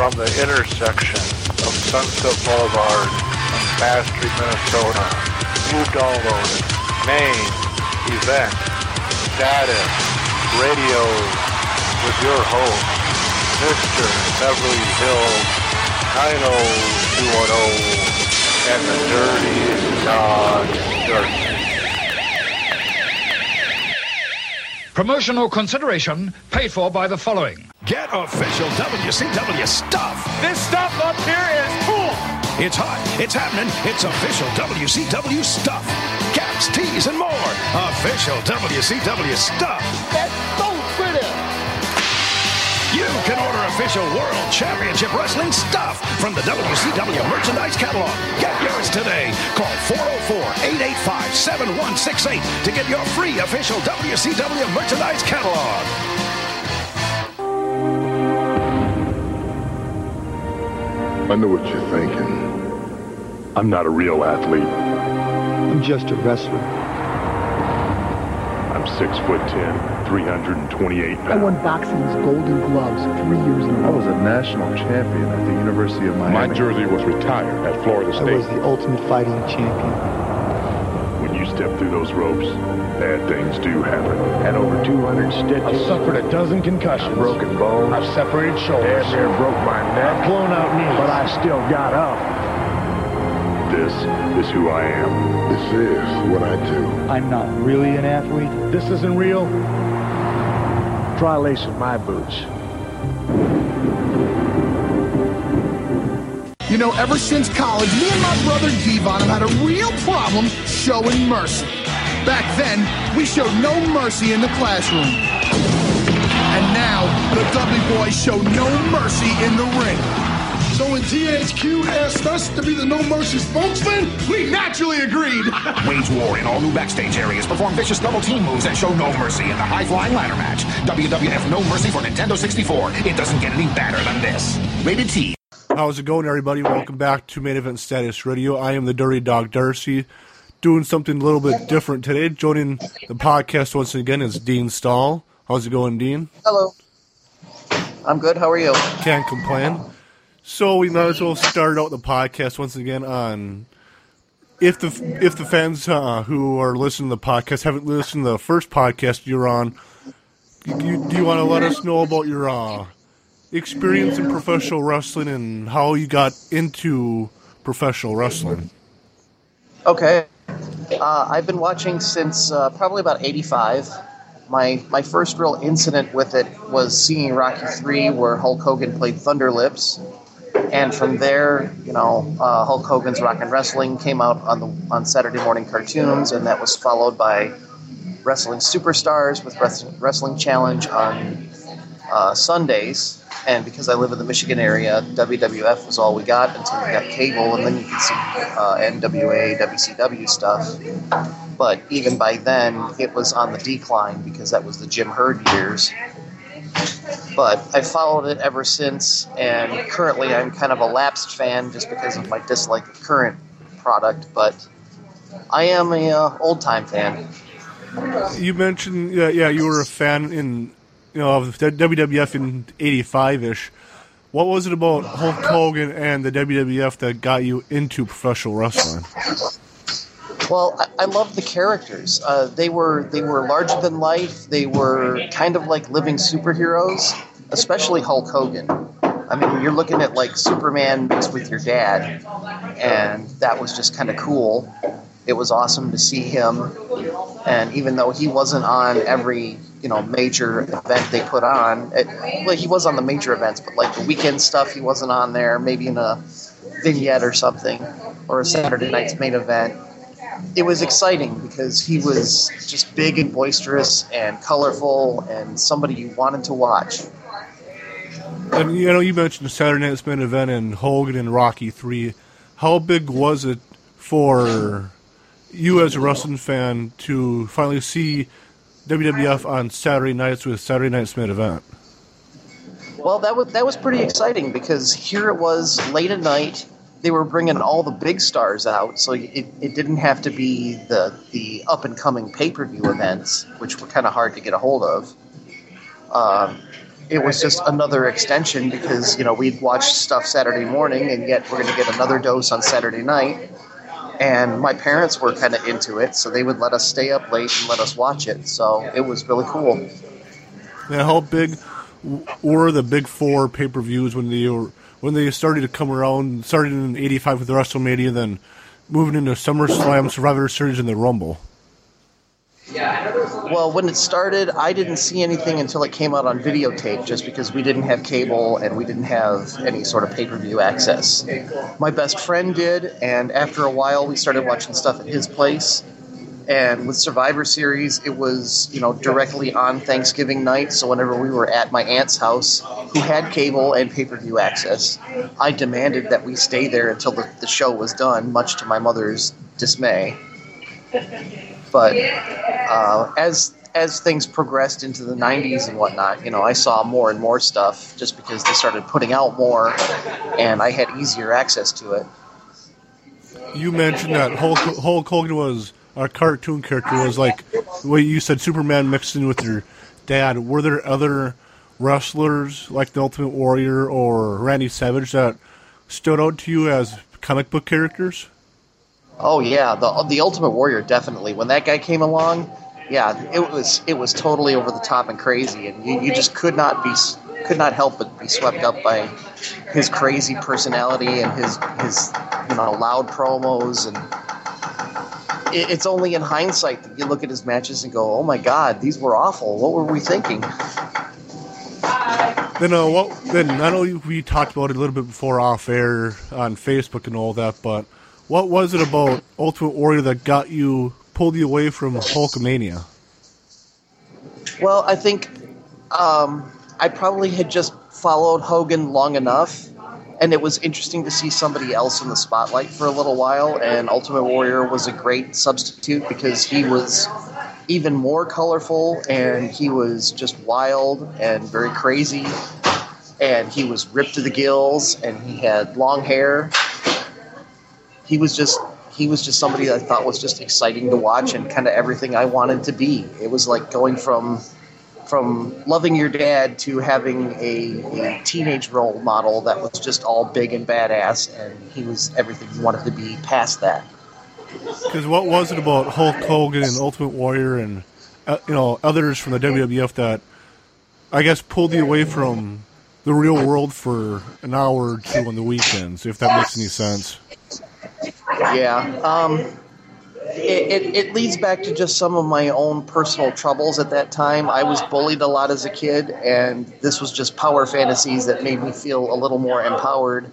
from the intersection of Sunset Boulevard and Bass Street, Minnesota. You downloaded main event status radio with your host, Mr. Beverly Hills 90210 and the Dirty Dog Darcy. Promotional consideration paid for by the following. Get official WCW stuff. This stuff up here is cool. It's hot. It's happening. It's official WCW stuff. Caps, tees, and more. Official WCW stuff. That's so pretty. You can order official World Championship Wrestling stuff from the WCW merchandise catalog. Get yours today. Call 404-885-7168 to get your free official WCW merchandise catalog. I know what you're thinking. I'm not a real athlete. I'm just a wrestler. I'm six foot ten, 328 I won boxing's Golden Gloves three years in a I row. was a national champion at the University of Miami. My jersey was retired at Florida State. I was the ultimate fighting champion. When you step through those ropes, bad things do happen. Had over 200 stitches. I've suffered a dozen concussions. broken bones. I've separated shoulders. Damn near broke my neck. blown out knees. But I still got up. This is who I am. This is what I do. I'm not really an athlete. This isn't real. Try lacing my boots. You know, ever since college, me and my brother Devon have had a real problem showing mercy. Back then, we showed no mercy in the classroom. And now, the Dudley boys show no mercy in the ring. So when THQ asked us to be the No Mercy spokesman, we naturally agreed. Wage war in all new backstage areas, perform vicious double team moves, and show no mercy in the high flying ladder match. WWF No Mercy for Nintendo 64. It doesn't get any badder than this. Rated T. How's it going, everybody? Welcome back to Main Event Status Radio. I am the Dirty Dog Darcy, doing something a little bit different today. Joining the podcast once again is Dean Stahl. How's it going, Dean? Hello. I'm good. How are you? Can't complain. So we might as well start out the podcast once again on if the if the fans uh, who are listening to the podcast haven't listened to the first podcast you're on, you, do you want to let us know about your uh, experience in professional wrestling and how you got into professional wrestling? Okay. Uh, I've been watching since uh, probably about 85. My, my first real incident with it was seeing Rocky 3, where Hulk Hogan played Thunder Lips. And from there, you know, uh, Hulk Hogan's Rock and Wrestling came out on the on Saturday morning cartoons, and that was followed by Wrestling Superstars with Wrestling, Wrestling Challenge on uh, Sundays. And because I live in the Michigan area, WWF was all we got until we got cable, and then you could see uh, NWA, WCW stuff. But even by then, it was on the decline because that was the Jim Herd years. But I followed it ever since, and currently I'm kind of a lapsed fan just because of my dislike of current product. But I am a uh, old time fan. You mentioned, yeah, yeah, you were a fan in, you know, of the WWF in '85 ish. What was it about Hulk Hogan and the WWF that got you into professional wrestling? Well, I, I loved the characters. Uh, they were they were larger than life. They were kind of like living superheroes, especially Hulk Hogan. I mean, you're looking at like Superman mixed with your dad, and that was just kind of cool. It was awesome to see him, and even though he wasn't on every you know major event they put on, it, well, he was on the major events, but like the weekend stuff, he wasn't on there. Maybe in a vignette or something, or a Saturday night's main event it was exciting because he was just big and boisterous and colorful and somebody you wanted to watch. And you know, you mentioned the Saturday Night's main event and Hogan and Rocky Three. How big was it for you as a wrestling fan to finally see WWF on Saturday nights with Saturday Night's main event? Well, that was that was pretty exciting because here it was late at night. They were bringing all the big stars out, so it, it didn't have to be the the up and coming pay per view events, which were kind of hard to get a hold of. Um, it was just another extension because you know we'd watch stuff Saturday morning, and yet we're going to get another dose on Saturday night. And my parents were kind of into it, so they would let us stay up late and let us watch it. So it was really cool. Now, how big were the big four pay per views when they were when they started to come around? Started in '85 with WrestleMania, then moving into SummerSlam, Survivor Series, and the Rumble. Well, when it started, I didn't see anything until it came out on videotape, just because we didn't have cable and we didn't have any sort of pay per view access. My best friend did, and after a while, we started watching stuff at his place. And with Survivor Series, it was you know directly on Thanksgiving night. So whenever we were at my aunt's house, who had cable and pay per view access, I demanded that we stay there until the, the show was done, much to my mother's dismay. But uh, as as things progressed into the 90s and whatnot, you know, I saw more and more stuff just because they started putting out more, and I had easier access to it. You mentioned that Hulk, Hulk Hogan was a cartoon character. Was like what you said Superman mixed in with your dad. Were there other wrestlers like the Ultimate Warrior or Randy Savage that stood out to you as comic book characters? Oh yeah, the the Ultimate Warrior definitely. When that guy came along, yeah, it was it was totally over the top and crazy, and you, you just could not be could not help but be swept up by his crazy personality and his his you know loud promos and it's only in hindsight that you look at his matches and go, oh my god, these were awful. What were we thinking? Then, uh, what? Then I know we talked about it a little bit before off air on Facebook and all that, but what was it about Ultimate Warrior that got you pulled you away from Hulkamania? Well, I think um, I probably had just followed Hogan long enough, and it was interesting to see somebody else in the spotlight for a little while. And Ultimate Warrior was a great substitute because he was even more colorful, and he was just wild and very crazy, and he was ripped to the gills, and he had long hair. He was just he was just somebody that I thought was just exciting to watch and kind of everything I wanted to be. It was like going from from loving your dad to having a, a teenage role model that was just all big and badass, and he was everything you wanted to be past that. Because what was it about Hulk Hogan and Ultimate Warrior and uh, you know others from the WWF that I guess pulled you away from the real world for an hour or two on the weekends, if that makes any sense? Yeah. Um, it, it, it, leads back to just some of my own personal troubles at that time. I was bullied a lot as a kid, and this was just power fantasies that made me feel a little more empowered,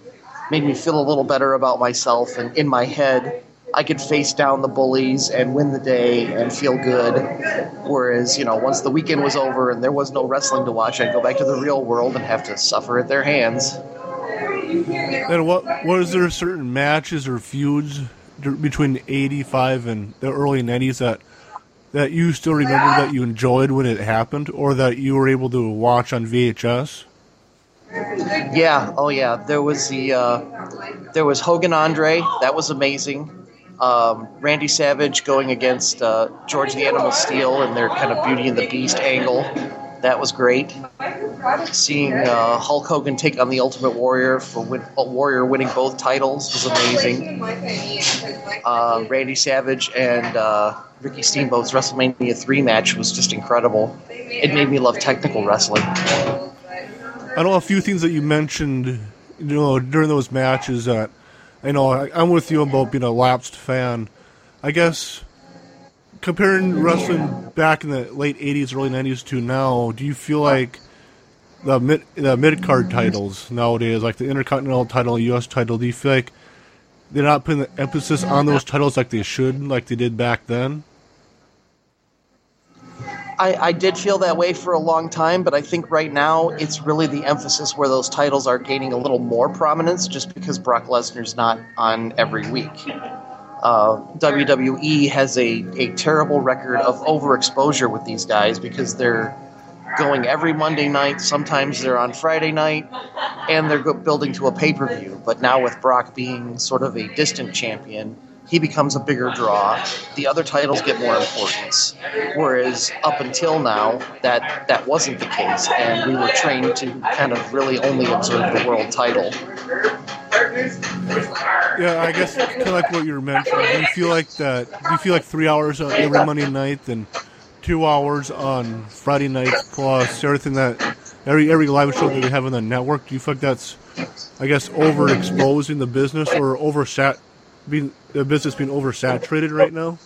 made me feel a little better about myself. And in my head, I could face down the bullies and win the day and feel good. Whereas, you know, once the weekend was over and there was no wrestling to watch, I'd go back to the real world and have to suffer at their hands. And what was there certain matches or feuds between '85 and the early '90s that that you still remember that you enjoyed when it happened, or that you were able to watch on VHS? Yeah, oh yeah. There was the uh, there was Hogan Andre. That was amazing. Um, Randy Savage going against uh, George the Animal Steele and their kind of Beauty and the Beast angle. That was great. Seeing uh, Hulk Hogan take on the Ultimate Warrior for win- Warrior winning both titles was amazing. Uh, Randy Savage and uh, Ricky Steamboat's WrestleMania 3 match was just incredible. It made me love technical wrestling. I know a few things that you mentioned, you know, during those matches that, I know, I, I'm with you about being a lapsed fan. I guess comparing wrestling back in the late '80s, early '90s to now, do you feel like the mid the mid card titles nowadays, like the Intercontinental title, U.S. title, do you feel like they're not putting the emphasis on those titles like they should, like they did back then? I, I did feel that way for a long time, but I think right now it's really the emphasis where those titles are gaining a little more prominence just because Brock Lesnar's not on every week. Uh, WWE has a, a terrible record of overexposure with these guys because they're going every Monday night. Sometimes they're on Friday night, and they're building to a pay per view. But now with Brock being sort of a distant champion, he becomes a bigger draw. The other titles get more importance. Whereas up until now, that that wasn't the case, and we were trained to kind of really only observe the world title. Yeah, I guess of like what you were mentioning. Do you feel like that? Do you feel like three hours every Monday night, then two hours on Friday nights, plus everything that every every live show that we have on the network? Do you think that's, I guess, overexposing the business or oversat being the business being oversaturated right now?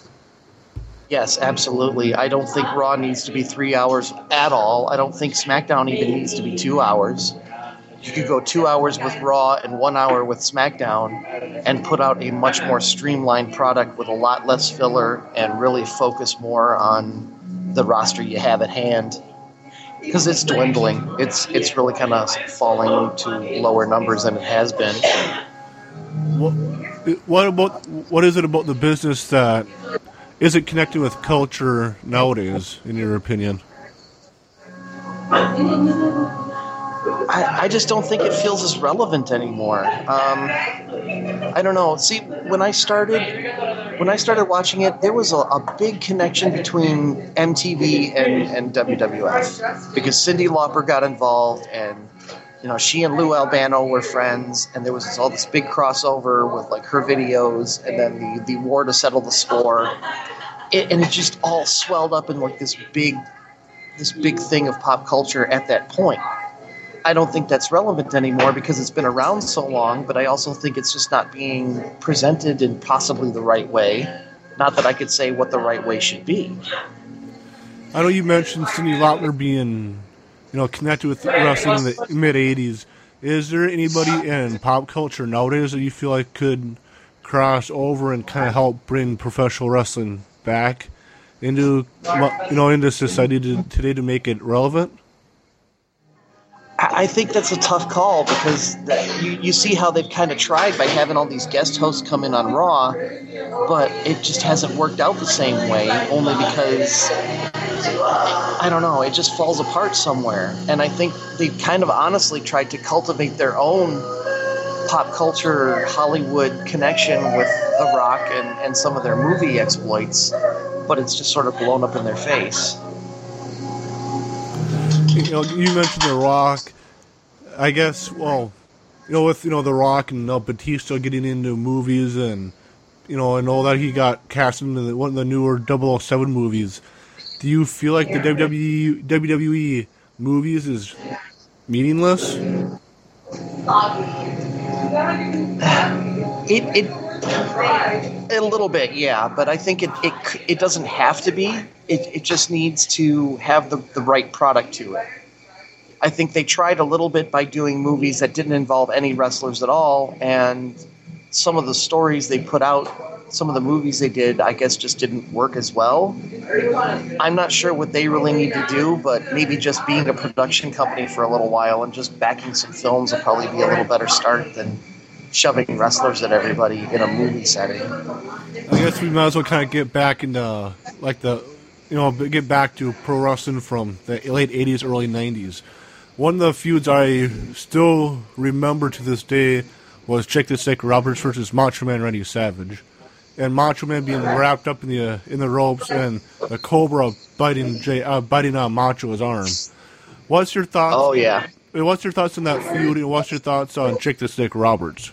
Yes, absolutely. I don't think Raw needs to be three hours at all. I don't think SmackDown even needs to be two hours. You could go two hours with Raw and one hour with SmackDown and put out a much more streamlined product with a lot less filler and really focus more on the roster you have at hand. Because it's dwindling. It's it's really kind of falling to lower numbers than it has been. What, what about what is it about the business that isn't connecting with culture nowadays, in your opinion? I, I just don't think it feels as relevant anymore. Um, I don't know. See, when I started, when I started watching it, there was a, a big connection between MTV and, and WWF because Cyndi Lauper got involved, and you know she and Lou Albano were friends, and there was all this big crossover with like her videos, and then the the war to settle the score, it, and it just all swelled up in like this big, this big thing of pop culture at that point. I don't think that's relevant anymore because it's been around so long, but I also think it's just not being presented in possibly the right way. Not that I could say what the right way should be. I know you mentioned Cyndi Lauper being, you know, connected with wrestling in the mid '80s. Is there anybody in pop culture nowadays that you feel like could cross over and kind of help bring professional wrestling back into, you know, into society to, today to make it relevant? I think that's a tough call because you, you see how they've kind of tried by having all these guest hosts come in on Raw, but it just hasn't worked out the same way, only because, I don't know, it just falls apart somewhere. And I think they've kind of honestly tried to cultivate their own pop culture Hollywood connection with The Rock and, and some of their movie exploits, but it's just sort of blown up in their face you know, you mentioned The Rock. I guess, well, you know, with you know The Rock and uh, Batista getting into movies and you know, and all that he got cast into the, one of the newer 007 movies. Do you feel like the WWE WWE movies is meaningless? It, it a little bit, yeah, but I think it it, it doesn't have to be. It, it just needs to have the, the right product to it. I think they tried a little bit by doing movies that didn't involve any wrestlers at all, and some of the stories they put out, some of the movies they did, I guess just didn't work as well. I'm not sure what they really need to do, but maybe just being a production company for a little while and just backing some films will probably be a little better start than shoving wrestlers at everybody in a movie setting. I guess we might as well kind of get back into like the, you know, get back to pro wrestling from the late '80s, early '90s. One of the feuds I still remember to this day was Jake the Snake Roberts versus Macho Man Randy Savage, and Macho Man being wrapped up in the uh, in the ropes and the Cobra biting Jay, uh, biting on Macho's arm. What's your thoughts? Oh yeah. What's your thoughts on that feud, and what's your thoughts on Jake the Snake Roberts?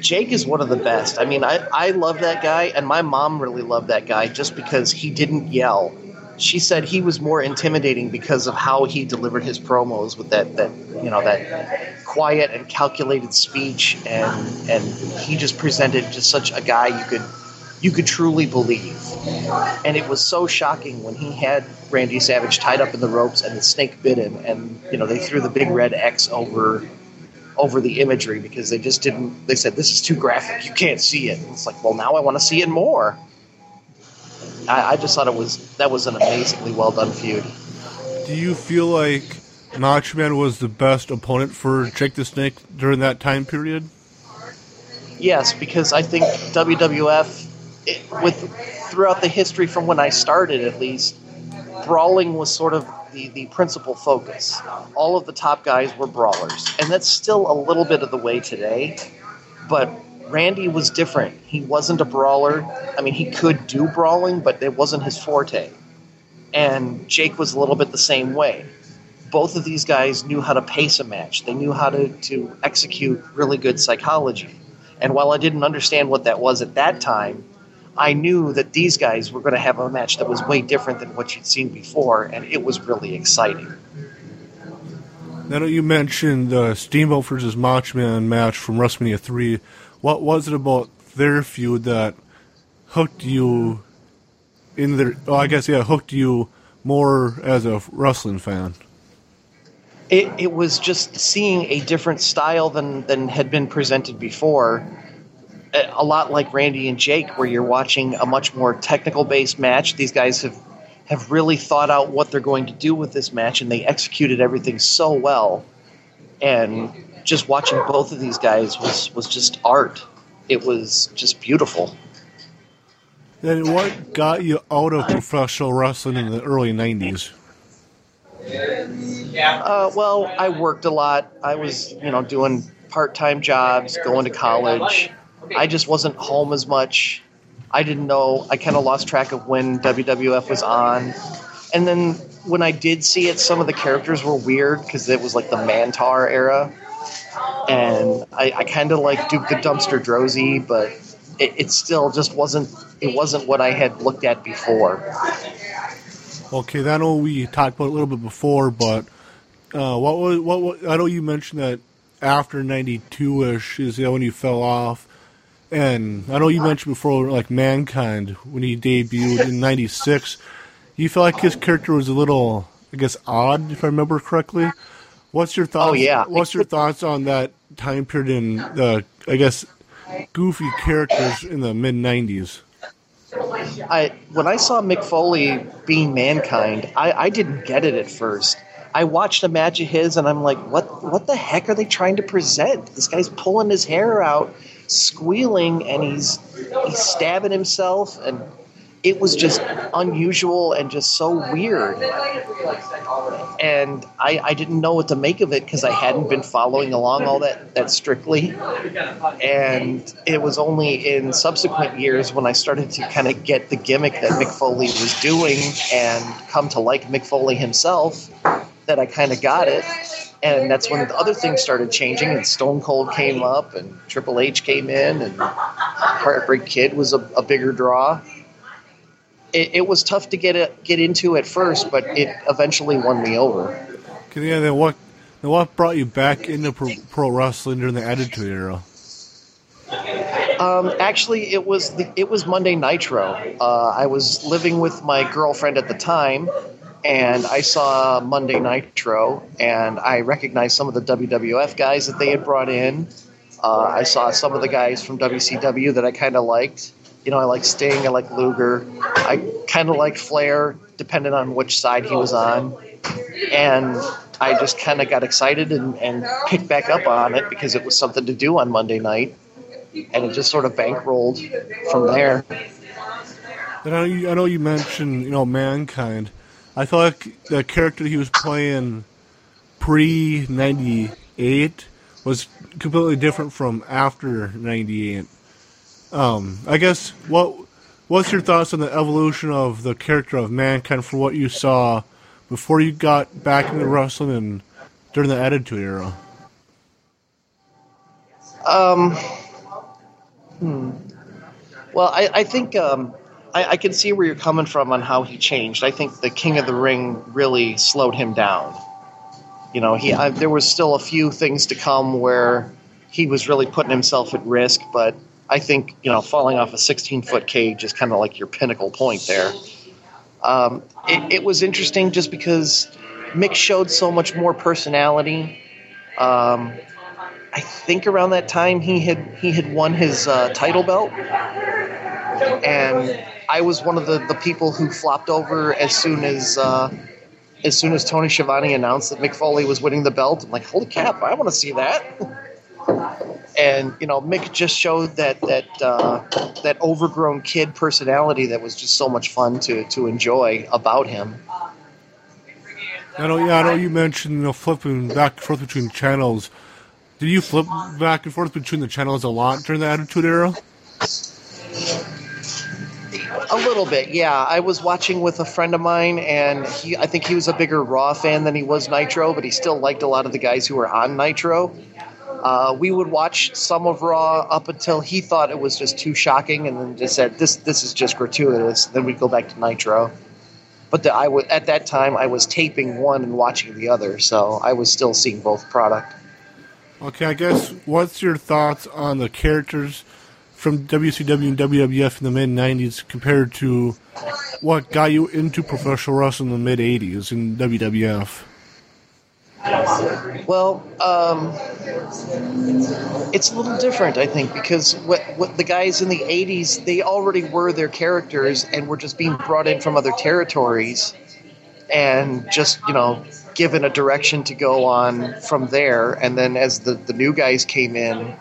Jake is one of the best. I mean, I, I love that guy, and my mom really loved that guy just because he didn't yell. She said he was more intimidating because of how he delivered his promos with that, that you know that quiet and calculated speech, and and he just presented just such a guy you could you could truly believe. And it was so shocking when he had Randy Savage tied up in the ropes and the snake bit him, and you know they threw the big red X over over the imagery because they just didn't. They said this is too graphic. You can't see it. And it's like, well, now I want to see it more. I, I just thought it was that was an amazingly well done feud. Do you feel like Macho was the best opponent for Jake the Snake during that time period? Yes, because I think WWF, it, with throughout the history from when I started at least, brawling was sort of the, the principal focus. All of the top guys were brawlers, and that's still a little bit of the way today. But Randy was different. He wasn't a brawler. I mean, he could do brawling, but it wasn't his forte. And Jake was a little bit the same way. Both of these guys knew how to pace a match. They knew how to, to execute really good psychology. And while I didn't understand what that was at that time, I knew that these guys were going to have a match that was way different than what you'd seen before, and it was really exciting. Now that you mentioned the Steamboat versus Macho Man match from WrestleMania 3, what was it about their feud that hooked you in their, oh, I guess, yeah, hooked you more as a wrestling fan? It, it was just seeing a different style than, than had been presented before. A lot like Randy and Jake, where you're watching a much more technical based match. These guys have have really thought out what they're going to do with this match, and they executed everything so well. And just watching both of these guys was was just art. It was just beautiful. Then what got you out of professional wrestling in the early 90s? Uh, well, I worked a lot. I was, you know, doing part-time jobs, going to college. I just wasn't home as much. I didn't know. I kind of lost track of when WWF was on. And then when I did see it, some of the characters were weird because it was like the Mantar era. And I, I kind of like Duke the Dumpster Droese, but it, it still just wasn't. It wasn't what I had looked at before. Okay, I know we talked about a little bit before, but uh, what was what, was I know you mentioned that after '92 ish is when you fell off, and I know you mentioned before like Mankind when he debuted in '96. You felt like his character was a little, I guess, odd if I remember correctly. What's your oh, thoughts? Oh, yeah. What's your thoughts on that time period in the, I guess, goofy characters in the mid '90s? I when I saw Mick Foley being mankind, I, I didn't get it at first. I watched a match of his and I'm like, what what the heck are they trying to present? This guy's pulling his hair out, squealing, and he's he's stabbing himself and it was just unusual and just so weird. And I, I didn't know what to make of it because I hadn't been following along all that, that strictly. And it was only in subsequent years when I started to kind of get the gimmick that Mick Foley was doing and come to like Mick Foley himself that I kind of got it. And that's when the other things started changing, and Stone Cold came up, and Triple H came in, and Heartbreak Kid was a, a bigger draw it, it, was tough to get it, get into at first, but it eventually won me over. Okay, yeah, then what? Then what brought you back into pro, pro wrestling during the Attitude Era? Um, actually, it was the, it was Monday Nitro. Uh, I was living with my girlfriend at the time, and I saw Monday Nitro, and I recognized some of the WWF guys that they had brought in. Uh, I saw some of the guys from WCW that I kind of liked. You know, I like Sting, I like Luger, I kind of like Flair, depending on which side he was on. And I just kind of got excited and, and picked back up on it because it was something to do on Monday night. And it just sort of bankrolled from there. And I, I know you mentioned, you know, Mankind. I like the character he was playing pre 98 was completely different from after 98. Um, I guess what what's your thoughts on the evolution of the character of mankind from what you saw before you got back into wrestling and during the Attitude Era? Um, hmm. Well, I, I think um, I, I, can see where you're coming from on how he changed. I think the King of the Ring really slowed him down. You know, he I, there was still a few things to come where he was really putting himself at risk, but I think you know falling off a 16 foot cage is kind of like your pinnacle point there. Um, it, it, was interesting just because Mick showed so much more personality. Um, I think around that time he had he had won his uh, title belt, and I was one of the, the people who flopped over as soon as uh, as soon as Tony Schiavone announced that Mick Foley was winning the belt. I'm like, holy cap! I want to see that. and you know Mick just showed that that uh, that overgrown kid personality that was just so much fun to to enjoy about him. I know, yeah, I know you mentioned you know flipping back and forth between channels. Did you flip back and forth between the channels a lot during the Attitude Era? A little bit, yeah. I was watching with a friend of mine, and he, I think he was a bigger Raw fan than he was Nitro, but he still liked a lot of the guys who were on Nitro. Uh, we would watch some of Raw up until he thought it was just too shocking, and then just said, "This, this is just gratuitous." Then we'd go back to Nitro. But the, I w- at that time, I was taping one and watching the other, so I was still seeing both product. Okay, I guess what's your thoughts on the characters from WCW and WWF in the mid '90s compared to what got you into professional wrestling in the mid '80s in WWF? Well, um, it's a little different, I think, because what, what the guys in the '80s they already were their characters and were just being brought in from other territories, and just you know given a direction to go on from there. And then as the the new guys came in,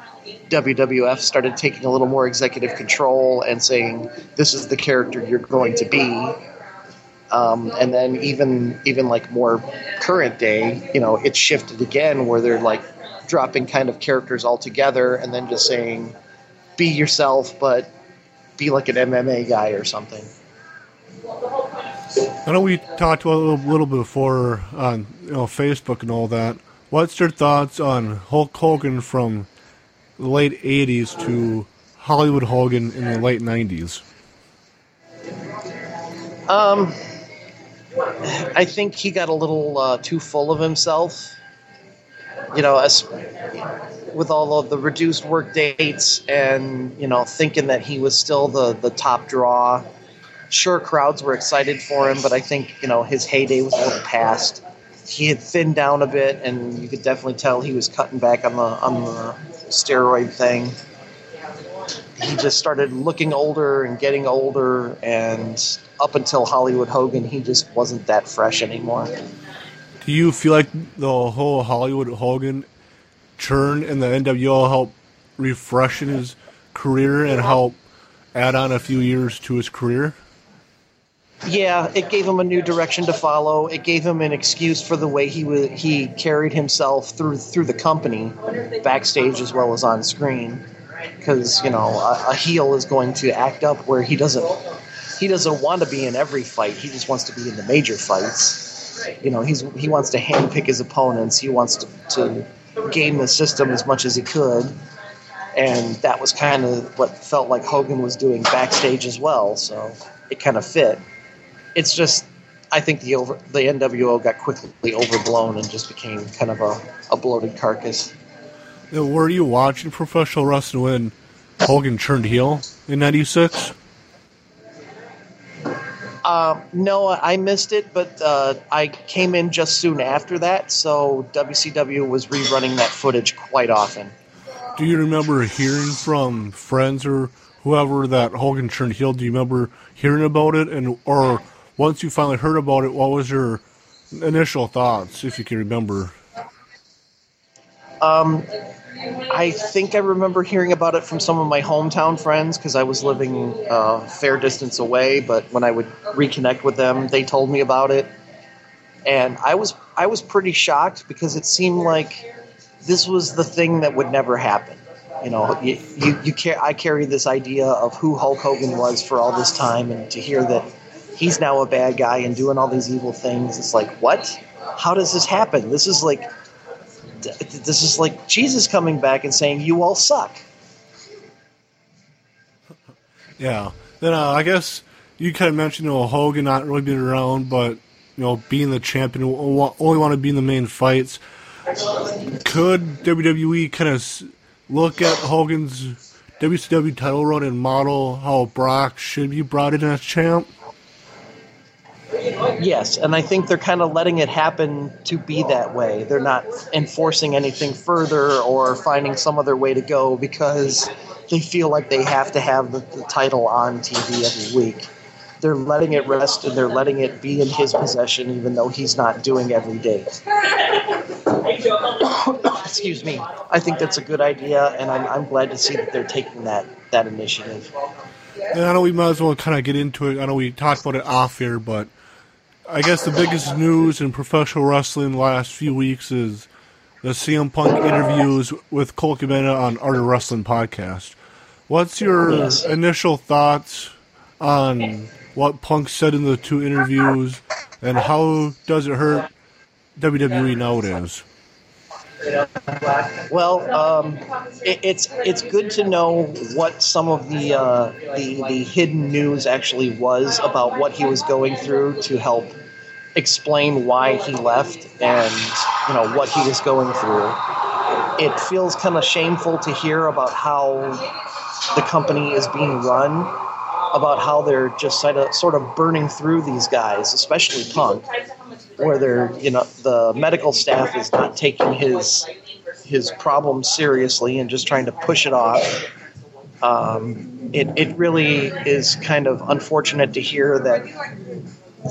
WWF started taking a little more executive control and saying, "This is the character you're going to be." Um, and then even even like more current day, you know, it shifted again where they're like dropping kind of characters altogether and then just saying, "Be yourself, but be like an MMA guy or something." I know we talked a little, little before on you know Facebook and all that. What's your thoughts on Hulk Hogan from the late '80s to Hollywood Hogan in the late '90s? Um, I think he got a little uh, too full of himself. You know, as with all of the reduced work dates and you know thinking that he was still the the top draw. Sure, crowds were excited for him, but I think you know his heyday was a little past. He had thinned down a bit, and you could definitely tell he was cutting back on the on the steroid thing. He just started looking older and getting older, and up until Hollywood Hogan, he just wasn't that fresh anymore. Do you feel like the whole Hollywood Hogan churn and the NWO help refreshen his career and help add on a few years to his career? Yeah, it gave him a new direction to follow. It gave him an excuse for the way he wa he carried himself through through the company, backstage as well as on screen. Because you know, a, a heel is going to act up where he doesn't he doesn't want to be in every fight. He just wants to be in the major fights. You know, he's he wants to handpick his opponents. He wants to, to game the system as much as he could, and that was kind of what felt like Hogan was doing backstage as well. So it kind of fit. It's just I think the over the NWO got quickly overblown and just became kind of a, a bloated carcass. Now, were you watching professional wrestling when Hogan turned heel in '96? Uh, no, I missed it, but uh, I came in just soon after that, so WCW was rerunning that footage quite often. Do you remember hearing from friends or whoever that Hogan turned heel? Do you remember hearing about it, and or once you finally heard about it, what was your initial thoughts, if you can remember? Um, I think I remember hearing about it from some of my hometown friends because I was living a fair distance away. But when I would reconnect with them, they told me about it, and I was I was pretty shocked because it seemed like this was the thing that would never happen. You know, you you, you ca- I carried this idea of who Hulk Hogan was for all this time, and to hear that he's now a bad guy and doing all these evil things, it's like what? How does this happen? This is like this is like Jesus coming back and saying, "You all suck." Yeah. Then uh, I guess you kind of mentioned you know, Hogan not really being around, but you know being the champion, only want to be in the main fights. Could WWE kind of look at Hogan's WCW title run and model how Brock should be brought in as champ? Yes, and I think they're kind of letting it happen to be that way. They're not enforcing anything further or finding some other way to go because they feel like they have to have the, the title on TV every week. They're letting it rest and they're letting it be in his possession, even though he's not doing every day. Excuse me. I think that's a good idea, and I'm, I'm glad to see that they're taking that, that initiative. And I know we might as well kind of get into it. I know we talked about it off here, but I guess the biggest news in professional wrestling the last few weeks is the CM Punk interviews with Colt Cabana on Art of Wrestling podcast. What's your Yes. initial thoughts on what Punk said in the two interviews, and how does it hurt WWE nowadays? Well, um, it, it's it's good to know what some of the, uh, the the hidden news actually was about what he was going through to help explain why he left and you know what he was going through. It feels kind of shameful to hear about how the company is being run, about how they're just sort of sort of burning through these guys, especially Punk, where they're you know the medical staff is not taking his his problems seriously and just trying to push it off. Um, it, it really is kind of unfortunate to hear that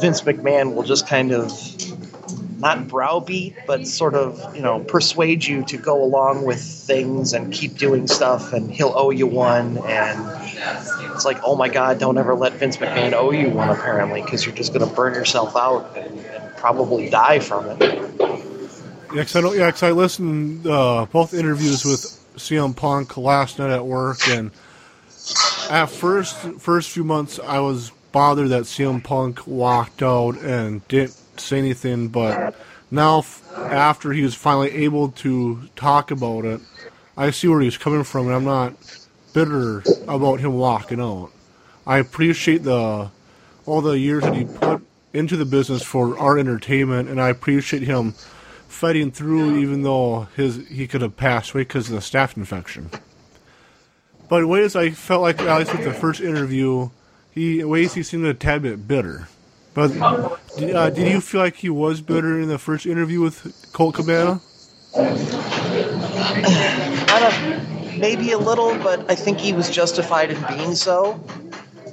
Vince McMahon will just kind of not browbeat, but sort of you know persuade you to go along with things and keep doing stuff, and he'll owe you one. And it's like, oh my God, don't ever let Vince McMahon owe you one, apparently, because you're just going to burn yourself out and, and probably die from it. Yeah, 'cause I, don't, yeah, 'cause I listened uh, both interviews with CM Punk last night at work, and at first first few months I was bothered that CM Punk walked out and didn't say anything, but now f- after he was finally able to talk about it, I see where he's coming from, and I'm not bitter about him walking out. I appreciate the all the years that he put into the business for our entertainment, and I appreciate him fighting through, even though his he could have passed away because of the staph infection. But ways I felt like at least with the first interview, he ways he seemed a tad bit bitter. But uh, did you feel like he was better in the first interview with Colt Cabana? Maybe a little, but I think he was justified in being so.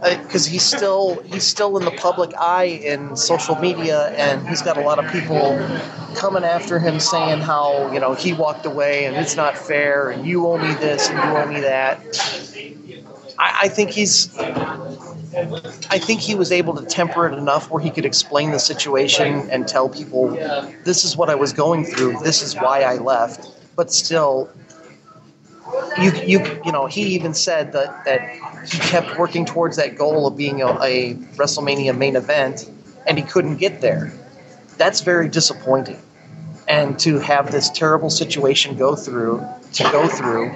Because he's still he's still in the public eye in social media, and he's got a lot of people coming after him saying how you know he walked away and it's not fair, and you owe me this and you owe me that. I, I think he's I think he was able to temper it enough where he could explain the situation and tell people, this is what I was going through, this is why I left. But still, you you you know, he even said that that he kept working towards that goal of being a, a WrestleMania main event, and he couldn't get there. That's very disappointing. And to have this terrible situation go through, to go through,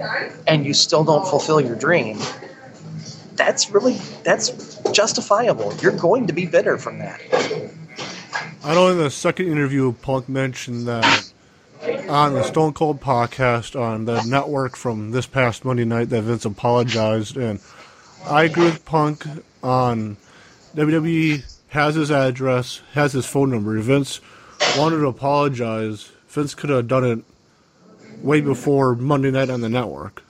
and you still don't fulfill your dream, that's really that's justifiable. You're going to be bitter from that. I know in the second interview, Punk mentioned that on the Stone Cold podcast on the network from this past Monday night that Vince apologized, and I agree with Punk on WWE has his address, has his phone number. If Vince wanted to apologize, Vince could have done it way before Monday night on the network.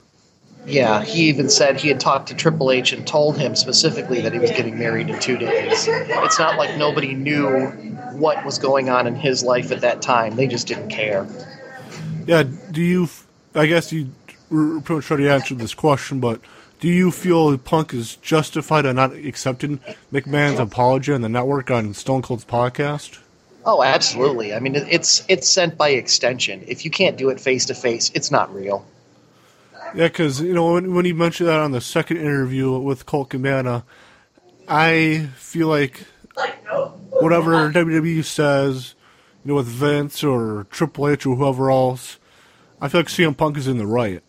Yeah, he even said he had talked to Triple H and told him specifically that he was getting married in two days. It's not like nobody knew what was going on in his life at that time. They just didn't care. Yeah, do you? I guess you pretty much already answered this question, but do you feel Punk is justified in not accepting McMahon's apology on the network on Stone Cold's podcast? Oh, absolutely. I mean, it's it's sent by extension. If you can't do it face to face, it's not real. Yeah, because you know when when he mentioned that on the second interview with Colt Cabana, I feel like whatever WWE says, you know, with Vince or Triple H or whoever else, I feel like CM Punk is in the right.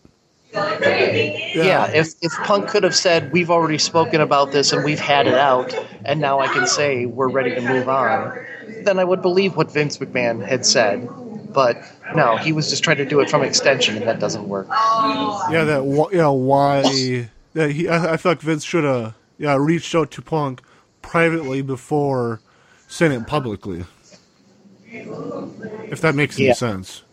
Yeah. if if Punk could have said, "We've already spoken about this and we've had it out, and now I can say we're ready to move on," then I would believe what Vince McMahon had said. But no, he was just trying to do it from extension, and that doesn't work. Yeah, that wh- yeah why that he I, I like Vince should have yeah reached out to Punk privately before saying it publicly. If that makes any Yeah. sense.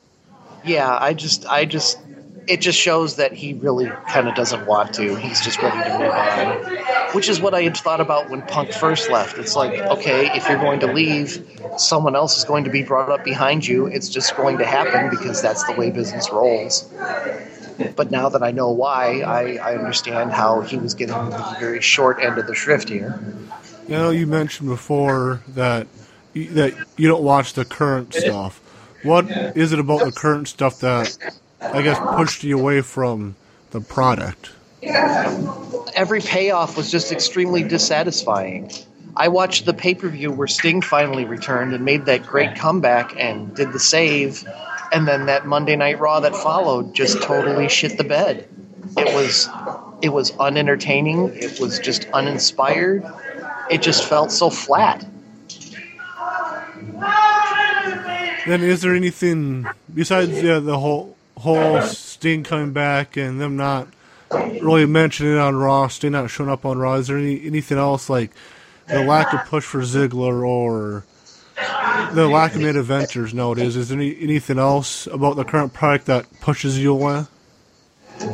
Yeah, I just, I just, it just shows that he really kind of doesn't want to. He's just ready to move on, which is what I had thought about when Punk first left. It's like, okay, if you're going to leave, someone else is going to be brought up behind you. It's just going to happen because that's the way business rolls. But now that I know why, I, I understand how he was getting the very short end of the shrift here. You know, you mentioned before that that you don't watch the current stuff, what is it about the current stuff that I guess pushed you away from the product? Every payoff was just extremely dissatisfying. I watched the pay per view where Sting finally returned and made that great comeback and did the save, and then that Monday Night Raw that followed just totally shit the bed. It was it was unentertaining. It was just uninspired. It just felt so flat. Then is there anything besides yeah, the whole whole Sting coming back and them not really mentioning it on Raw, Sting not showing up on Raw? Is there any, anything else like the lack of push for Ziggler or the lack of mid adventures nowadays? Is there any, anything else about the current product that pushes you away?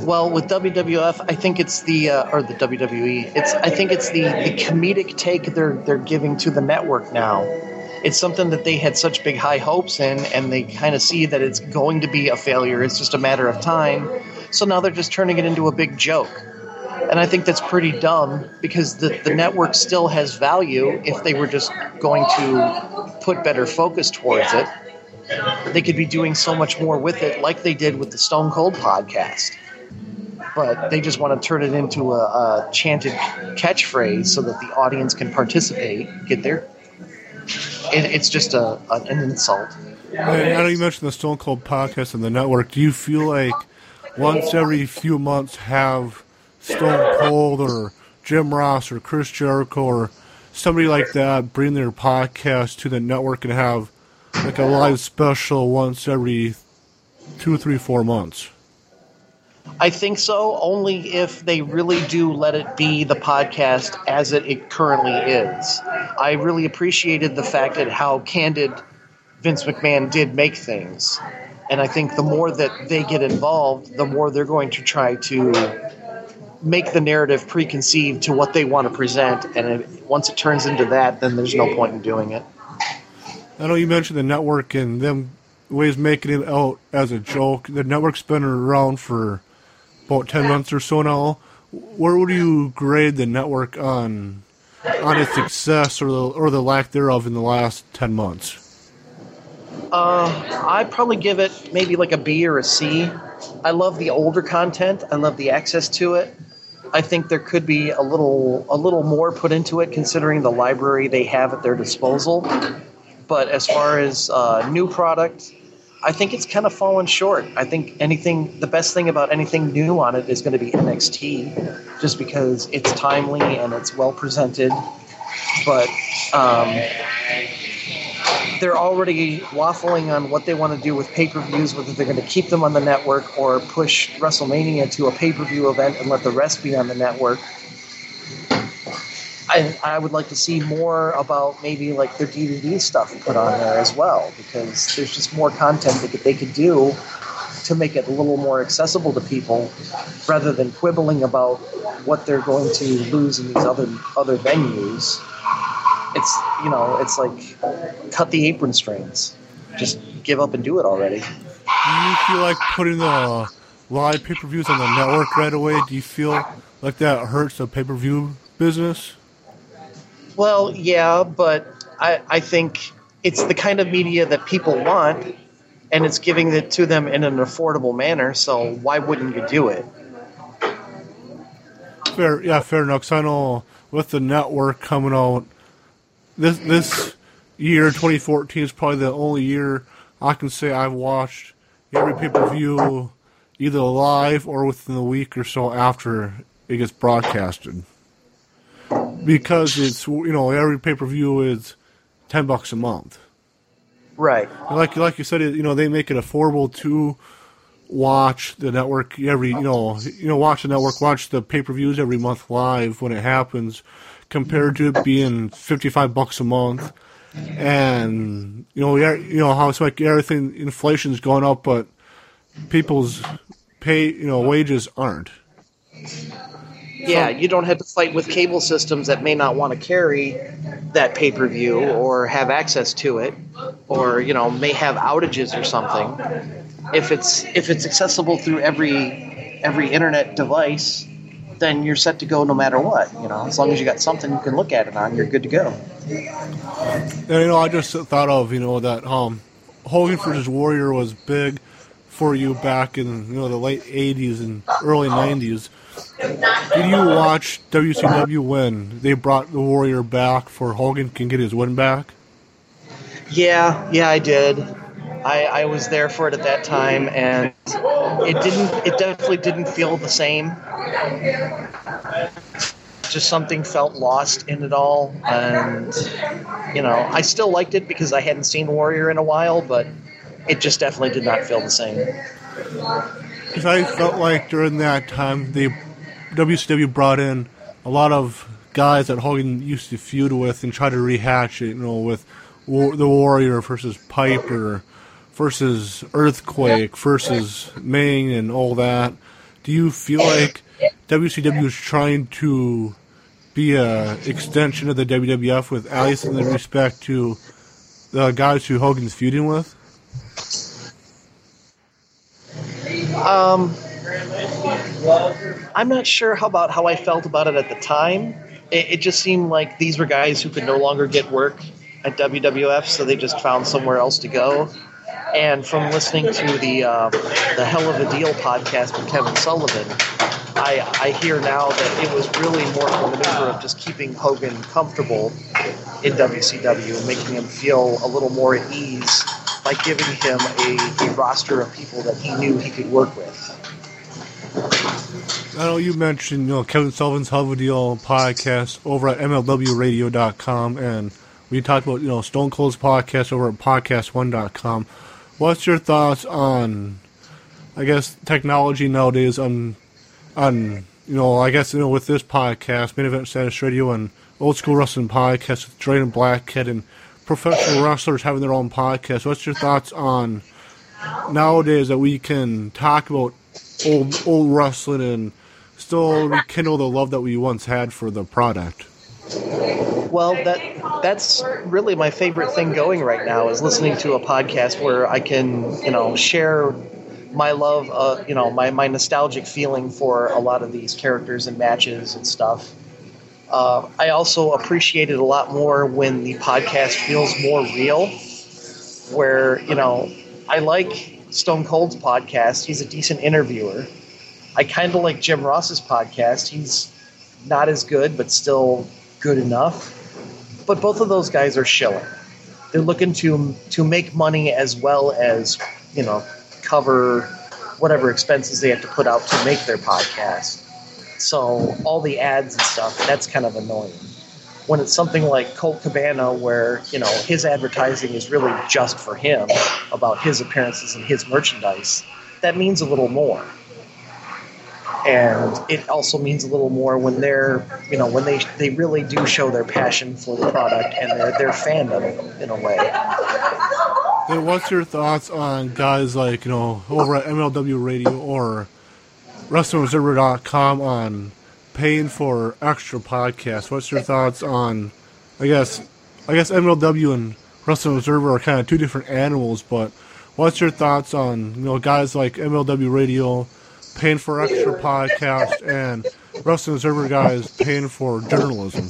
Well, with WWF, I think it's the uh, or the WWE. It's I think it's the, the comedic take they're they're giving to the network now. It's something that they had such big high hopes in, and they kind of see that it's going to be a failure. It's just a matter of time. So now they're just turning it into a big joke. And I think that's pretty dumb because the, the network still has value if they were just going to put better focus towards it. They could be doing so much more with it, like they did with the Stone Cold podcast. But they just want to turn it into a, a chanted catchphrase so that the audience can participate, get there. It, it's just a, an insult. I know you mentioned the Stone Cold podcast and the network. Do you feel like once every few months have Stone Cold or Jim Ross or Chris Jericho or somebody like that bring their podcast to the network and have like a live special once every two, three, four months? I think so, only if they really do let it be the podcast as it, it currently is. I really appreciated the fact that how candid Vince McMahon did make things. And I think the more that they get involved, the more they're going to try to make the narrative preconceived to what they want to present. And it, once it turns into that, then there's no point in doing it. I know you mentioned the network and them ways making it out as a joke. The network's been around for about 10 months or so now. Where would you grade the network on on its success or the, or the lack thereof in the last 10 months? Uh, I'd probably give it maybe like a B or a C. I love the older content. I love the access to it. I think there could be a little a little more put into it considering the library they have at their disposal. But as far as uh, new product, I think it's kind of fallen short. I think anything, the best thing about anything new on it is going to be NXT, just because it's timely and it's well presented. But um, they're already waffling on what they want to do with pay per views, whether they're going to keep them on the network or push WrestleMania to a pay per view event and let the rest be on the network. I, I would like to see more about maybe like their DVD stuff put on there as well, because there's just more content that they could do to make it a little more accessible to people, rather than quibbling about what they're going to lose in these other other venues. It's you know it's like cut the apron strings, just give up and do it already. Do you feel like putting the live pay per views on the network right away? Do you feel like that hurts the pay per view business? Well, yeah, but I, I think it's the kind of media that people want, and it's giving it to them in an affordable manner. So why wouldn't you do it? Fair, yeah, fair enough. 'cause I know with the network coming out this this year, 2014 is probably the only year I can say I've watched every pay per view either live or within a week or so after it gets broadcasted because it's you know every pay per view is ten bucks a month. Right. And like like you said, you know they make it affordable to watch the network every you know you know watch the network watch the pay per views every month live when it happens, compared to it being fifty five bucks a month. And you know, yeah, you know how it's like everything inflation's going up, but people's pay, you know, wages aren't. Yeah, you don't have to fight with cable systems that may not want to carry that pay per view or have access to it, or you know may have outages or something. If it's if it's accessible through every every internet device, then you're set to go no matter what. You know, as long as you got something you can look at it on, you're good to go. And you know, I just thought of you know that um Hogan versus Warrior was big for you back in you know the late '80s and early '90s. Did you watch WCW when they brought the Warrior back for Hogan can get his win back? Yeah, yeah, I did. I, I was there for it at that time, and it didn't. It definitely didn't feel the same. Just something felt lost in it all, and you know, I still liked it because I hadn't seen Warrior in a while, but it just definitely did not feel the same. Because I felt like during that time, the WCW brought in a lot of guys that Hogan used to feud with and try to rehatch it, you know, with War- the Warrior versus Piper versus Earthquake versus Ming and all that. Do you feel like WCW is trying to be a extension of the WWF with at least in respect to the guys who Hogan's feuding with? Um, I'm not sure how about how I felt about it at the time. It, it just seemed like these were guys who could no longer get work at WWF, so they just found somewhere else to go. And from listening to the uh, the Hell of a Deal podcast with Kevin Sullivan, I, I hear now that it was really more of a maneuver of just keeping Hogan comfortable in WCW and making him feel a little more at ease by giving him a, a roster of people that he knew he could work with. I know you mentioned you know Kevin Sullivan's Hell Deal podcast over at MLWRadio.com, and we talked about you know Stone Cold's podcast over at PodcastOne.com. What's your thoughts on, I guess, technology nowadays on, on you know I guess you know with this podcast, Main Event Status Radio, and Old School Wrestling Podcast with and Blackhead, and professional wrestlers having their own podcast. What's your thoughts on nowadays that we can talk about old old wrestling and still rekindle the love that we once had for the product. Well, that that's really my favorite thing going right now is listening to a podcast where I can, you know, share my love, uh, you know, my, my nostalgic feeling for a lot of these characters and matches and stuff. Uh, I also appreciate it a lot more when the podcast feels more real, where, you know, I like Stone Cold's podcast. He's a decent interviewer. I kind of like Jim Ross's podcast. He's not as good, but still good enough. But both of those guys are shilling. They're looking to to make money as well as you know cover whatever expenses they have to put out to make their podcast. So all the ads and stuff that's kind of annoying. When it's something like Colt Cabana, where you know his advertising is really just for him about his appearances and his merchandise, that means a little more and it also means a little more when they're you know when they they really do show their passion for the product and their their fandom in a way. Then what's your thoughts on guys like you know over at MLW Radio or WrestlingObserver.com on paying for extra podcasts? What's your thoughts on? I guess I guess MLW and Wrestling Observer are kind of two different animals, but what's your thoughts on you know guys like MLW Radio? Paying for extra podcast and Wrestling Observer guys paying for journalism.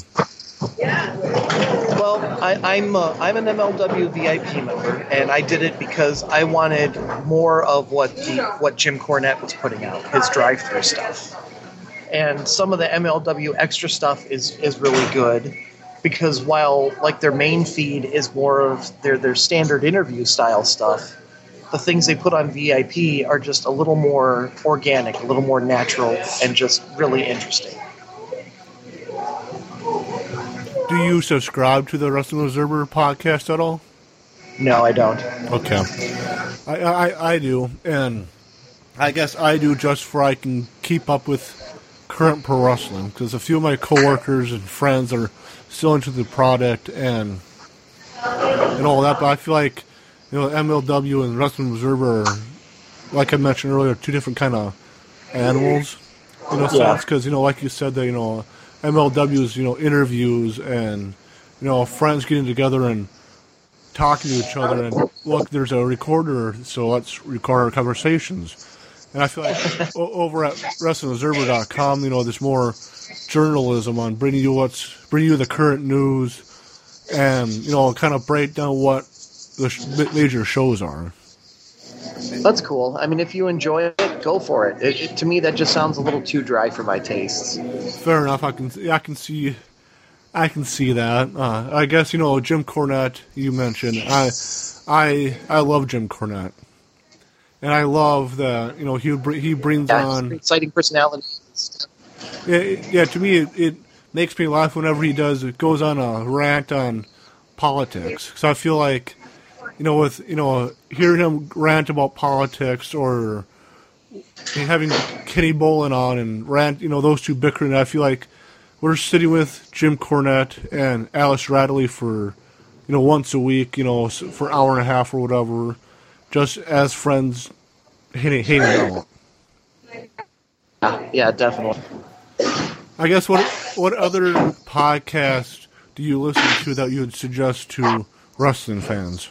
Well, I, I'm uh, I'm an MLW VIP member, and I did it because I wanted more of what the what Jim Cornette was putting out, his drive-through stuff, and some of the MLW extra stuff is is really good because while like their main feed is more of their their standard interview style stuff, the things they put on VIP are just a little more organic, a little more natural, and just really interesting. Do you subscribe to the Wrestling Observer podcast at all? No, I don't. Okay, I, I I do, and I guess I do just for I can keep up with current pro wrestling because a few of my coworkers and friends are still into the product and and all that. But I feel like you know, MLW and Wrestling Observer, are, like I mentioned earlier, two different kind of animals in a sense. Because you know, like you said, that you know, MLW's you know interviews and you know friends getting together and talking to each other and look, there's a recorder, so let's record our conversations. And I feel like o- over at WrestlingObserver.com, you know, there's more journalism on bringing you what's bringing you the current news and you know kind of break down what the sh- major shows are. That's cool. I mean, if you enjoy it, go for it. It, it. To me, that just sounds a little too dry for my tastes. Fair enough. I can I can see I can see that. Uh, I guess you know Jim Cornette. You mentioned I I I love Jim Cornette, and I love that you know he br- he brings Yeah, on exciting personality. yeah, yeah, to me, it, it makes me laugh whenever he does. It goes on a rant on politics. So I feel like, you know, with you know, hearing him rant about politics or having Kenny Bolin on and rant, you know, those two bickering. I feel like we're sitting with Jim Cornette and Alice Radley for, you know, once a week, you know, for an hour and a half or whatever, just as friends, hanging, hanging out. Yeah, definitely. I guess what what other podcast do you listen to that you would suggest to wrestling fans?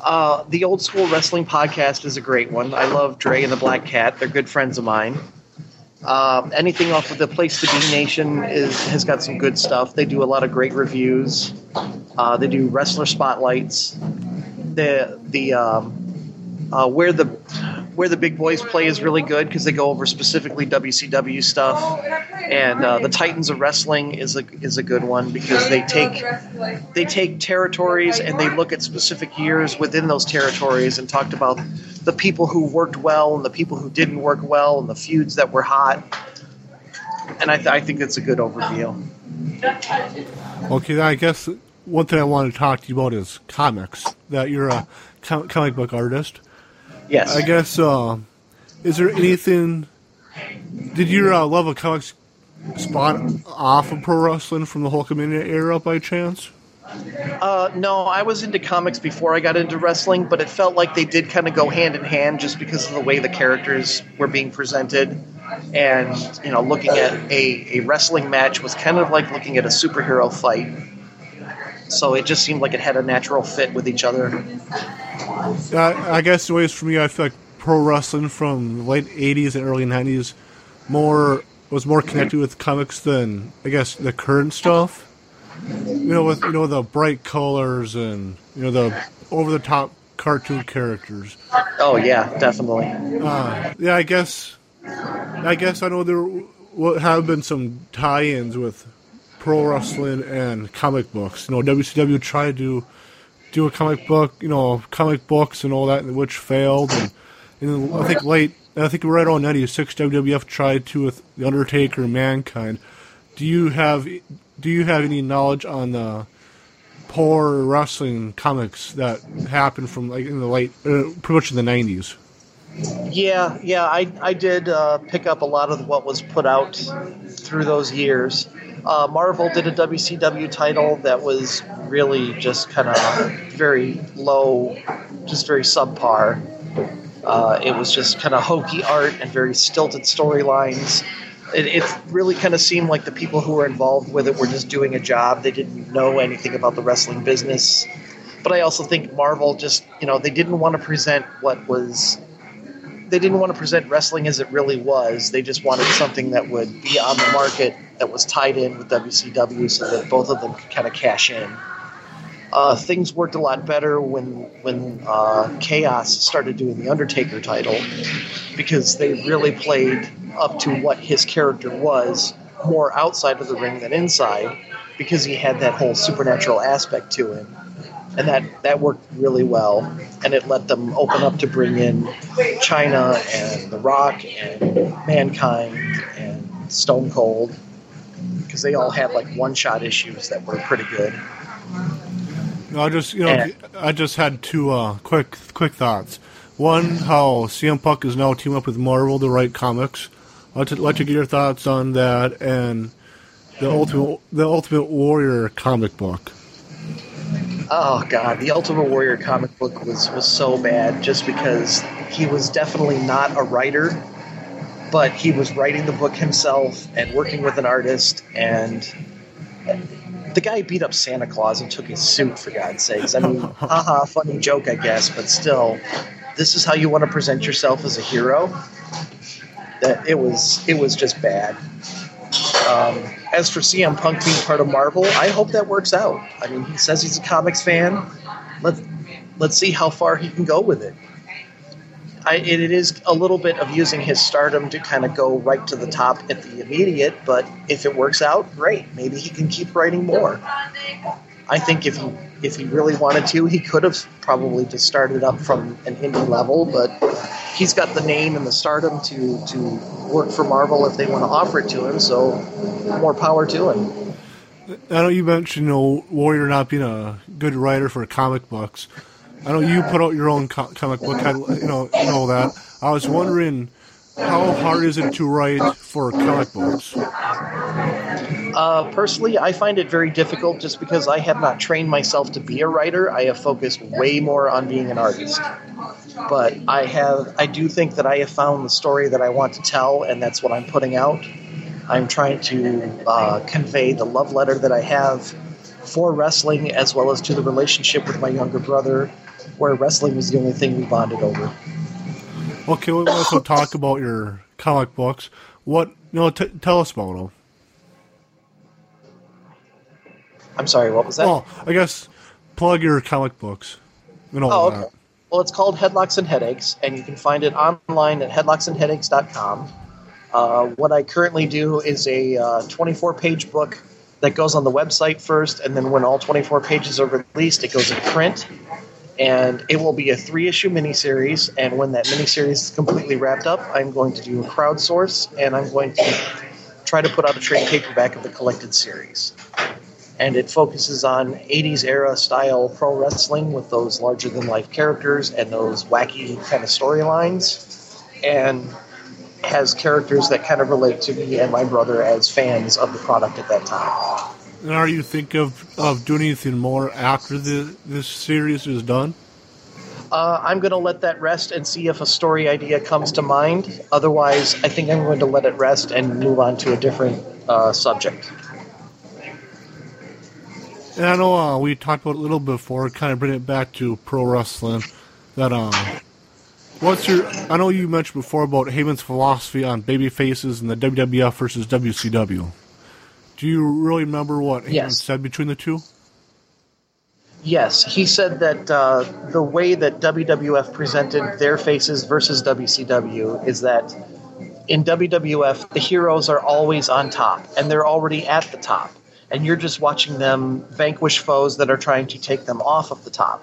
Uh, the old school wrestling podcast is a great one. I love Dre and the Black Cat. They're good friends of mine. Uh, anything off of the Place to Be Nation is has got some good stuff. They do a lot of great reviews. Uh, they do wrestler spotlights. The the um, uh, where the where the big boys play is really good because they go over specifically WCW stuff, and uh, the Titans of Wrestling is a is a good one because they take they take territories and they look at specific years within those territories and talked about the people who worked well and the people who didn't work well and the feuds that were hot. And I, th- I think that's a good overview. Okay, I guess one thing I want to talk to you about is comics. That you're a comic book artist. Yes. I guess. Uh, is there anything? Did your uh, love of comics spot off of pro wrestling from the Hulkamania era by chance? Uh, no, I was into comics before I got into wrestling, but it felt like they did kind of go hand in hand just because of the way the characters were being presented. And, you know, looking at a, a wrestling match was kind of like looking at a superhero fight. So it just seemed like it had a natural fit with each other. I, I guess the way it's for me, I feel like pro wrestling from the late '80s and early '90s more was more connected with comics than I guess the current stuff. You know, with you know the bright colors and you know the over the top cartoon characters. Oh, yeah, definitely. Uh, yeah, I guess. I guess I know there have been some tie-ins with pro wrestling and comic books. You know, WCW tried to do a comic book, you know, comic books and all that, which failed. And, and I think late, I think right on '96, WWF tried to with the Undertaker, Mankind. Do you have do you have any knowledge on the poor wrestling comics that happened from like in the late, uh, pretty much in the '90s? Yeah, yeah, I, I did uh, pick up a lot of what was put out through those years. Uh, Marvel did a WCW title that was really just kind of very low, just very subpar. Uh, it was just kind of hokey art and very stilted storylines. It, it really kind of seemed like the people who were involved with it were just doing a job. They didn't know anything about the wrestling business. But I also think Marvel just, you know, they didn't want to present what was they didn't want to present wrestling as it really was. They just wanted something that would be on the market that was tied in with WCW, so that both of them could kind of cash in. Uh, things worked a lot better when when uh, Chaos started doing the Undertaker title because they really played up to what his character was more outside of the ring than inside because he had that whole supernatural aspect to him and that that worked really well and it let them open up to bring in Chyna and the rock and mankind and stone cold because they all had like one shot issues that were pretty good I just you know And- I just had two uh, quick quick thoughts. One, how CM Punk is now teaming up with Marvel to write comics. I'd like to, like to get your thoughts on that and the ultimate the Ultimate Warrior comic book. oh god the ultimate warrior comic book was was so bad just because he was definitely not a writer but he was writing the book himself and working with an artist and the guy beat up Santa Claus and took his suit for God's sakes. I mean, haha, funny joke, I guess, but still, this is how you want to present yourself as a hero. That it was, it was just bad. Um, as for CM Punk being part of Marvel, I hope that works out. I mean, he says he's a comics fan. Let's let's see how far he can go with it. I, it, is a little bit of using his stardom to kind of go right to the top at the immediate, but if it works out, great. Maybe he can keep writing more. I think if he if he really wanted to, he could have probably just started up from an indie level, but he's got the name and the stardom to to work for Marvel if they want to offer it to him. So more power to him. I know you mentioned you know Warrior not being a good writer for comic books. I know you put out your own comic book. You know, you know that. I was wondering how hard is it to write for comic books? Uh, personally, I find it very difficult just because I have not trained myself to be a writer. I have focused way more on being an artist. But I have, I do think that I have found the story that I want to tell, and that's what I'm putting out. I'm trying to uh, convey the love letter that I have for wrestling, as well as to the relationship with my younger brother, where wrestling was the only thing we bonded over. Okay, let's also talk about your comic books. What you know? T- tell us about them. I'm sorry, what was that? Oh, I guess plug your comic books. And all Oh, that. Well, it's called Headlocks and Headaches, and you can find it online at headlocksandheadaches.com. Uh, what I currently do is a uh, 24 page book that goes on the website first, and then when all 24 pages are released, it goes in print. And it will be a three issue miniseries, and when that miniseries is completely wrapped up, I'm going to do a crowdsource, and I'm going to try to put out a trade paperback of the collected series and it focuses on 80s era style pro wrestling with those larger than life characters and those wacky kind of storylines and has characters that kind of relate to me and my brother as fans of the product at that time. And are you think of of doing anything more after the this series is done? Uh, I'm going to let that rest and see if a story idea comes to mind. Otherwise, I think I'm going to let it rest and move on to a different uh, subject. And I know uh, we talked about it a little before, kind of bring it back to pro wrestling. That um, what's your? I know you mentioned before about Heyman's philosophy on baby faces and the WWF versus WCW. Do you really remember what Heyman Yes. said between the two? Yes, he said that uh, the way that WWF presented their faces versus WCW is that in WWF, the heroes are always on top, and they're already at the top. And you're just watching them vanquish foes that are trying to take them off of the top.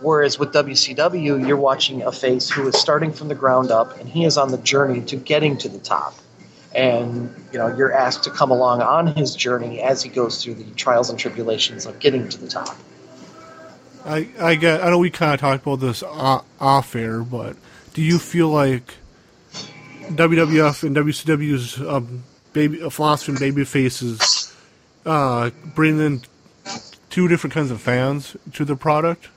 Whereas with WCW, you're watching a face who is starting from the ground up, and he is on the journey to getting to the top. And you know, you're asked to come along on his journey as he goes through the trials and tribulations of getting to the top. I I get. I know we kind of talked about this off air, but do you feel like WWF and WCW's um, baby uh, philosophy and baby faces uh, bring in two different kinds of fans to the product?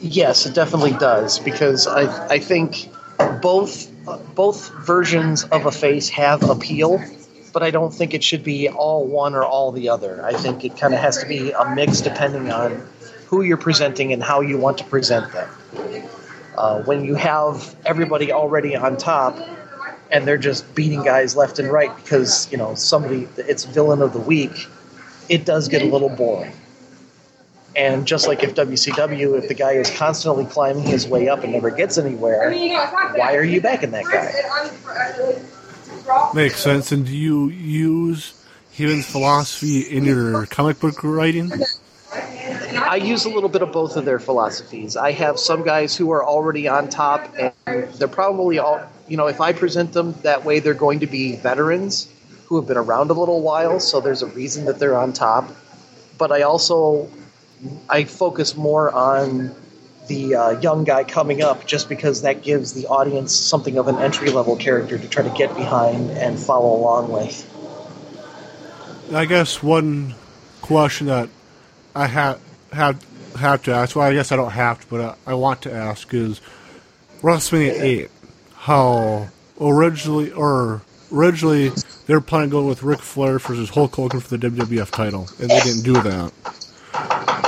Yes, it definitely does because I I think both uh, both versions of a face have appeal, but I don't think it should be all one or all the other. I think it kind of has to be a mix depending on who you're presenting and how you want to present them. Uh, when you have everybody already on top and they're just beating guys left and right because you know somebody it's villain of the week, it does get a little boring. And just like if WCW, if the guy is constantly climbing his way up and never gets anywhere, why are you backing that guy? Makes sense. And do you use Heyman's philosophy in your comic book writing? I use a little bit of both of their philosophies. I have some guys who are already on top, and they're probably all, you know, if I present them that way, they're going to be veterans who have been around a little while, so there's a reason that they're on top. But I also, I focus more on the uh, young guy coming up just because that gives the audience something of an entry level character to try to get behind and follow along with. I guess one question that I have have have to ask. Well, I guess I don't have to, but I, I want to ask is WrestleMania eight. How originally or originally they were planning to go with Ric Flair versus Hulk Hogan for the WWF title, and they didn't do that.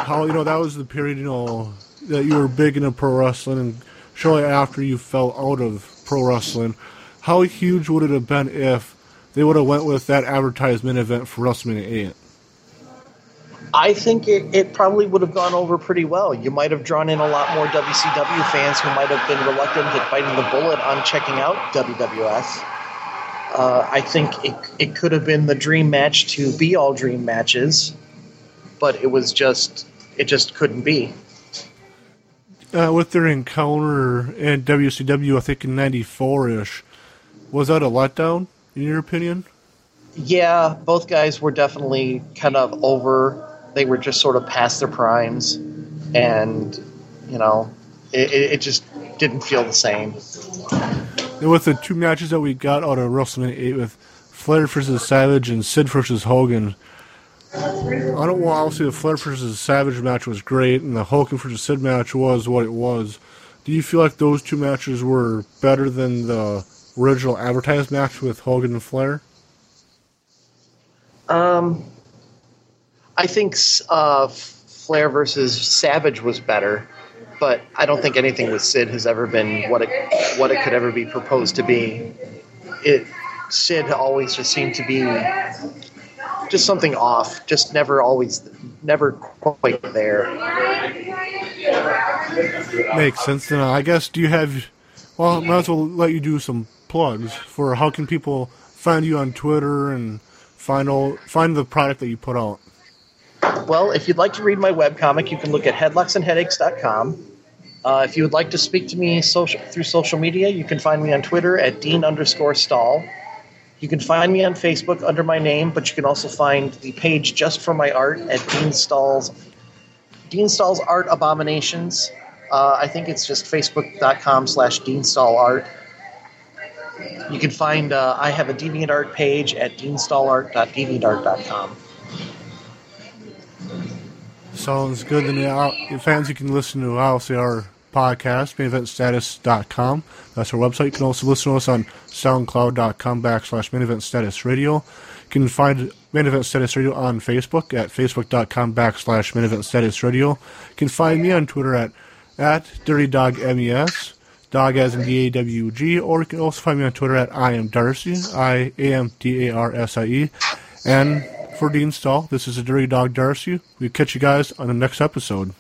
How you know that was the period you know that you were big into pro wrestling, and shortly after you fell out of pro wrestling, how huge would it have been if they would have went with that advertisement event for WrestleMania eight? I think it, it probably would have gone over pretty well. You might have drawn in a lot more WCW fans who might have been reluctant at biting the bullet on checking out WWF. Uh, I think it, it could have been the dream match to be all dream matches, but it was just it just couldn't be. Uh, with their encounter in WCW, I think in '94 ish, was that a letdown in your opinion? Yeah, both guys were definitely kind of over. They were just sort of past their primes, and you know, it, it just didn't feel the same. And with the two matches that we got out of WrestleMania 8 with Flair versus Savage and Sid versus Hogan, I don't want obviously the Flair versus Savage match was great, and the Hogan versus Sid match was what it was. Do you feel like those two matches were better than the original advertised match with Hogan and Flair? Um, I think uh, Flair versus Savage was better, but I don't think anything with Sid has ever been what it what it could ever be proposed to be. It Sid always just seemed to be just something off, just never always, never quite there. Makes sense. Then I guess do you have? Well, might as well let you do some plugs for how can people find you on Twitter and find all find the product that you put out. Well, if you'd like to read my webcomic, you can look at headlocksandheadaches.com. Uh, if you would like to speak to me social, through social media, you can find me on Twitter at Dean underscore Stall. You can find me on Facebook under my name, but you can also find the page just for my art at Dean Stall's Dean Stall's Art Abominations. Uh, I think it's just facebook.com slash Dean Stall Art. You can find, uh, I have a DeviantArt page at deanstallart.deviantart.com. Sounds good. And uh, fans, you can listen to our podcast, maineventstatus.com. That's our website. You can also listen to us on soundcloud.com backslash maineventstatus radio. You can find Main Event Status Radio on Facebook at facebook.com backslash Main Event Radio. You can find me on Twitter at, at Dirty Dog as in D-A-W-G, or you can also find me on Twitter at I am Darcy, I-A-M-D-A-R-S-I-E. And for Dean Stall, this is a Dirty Dog Darcy. We'll catch you guys on the next episode.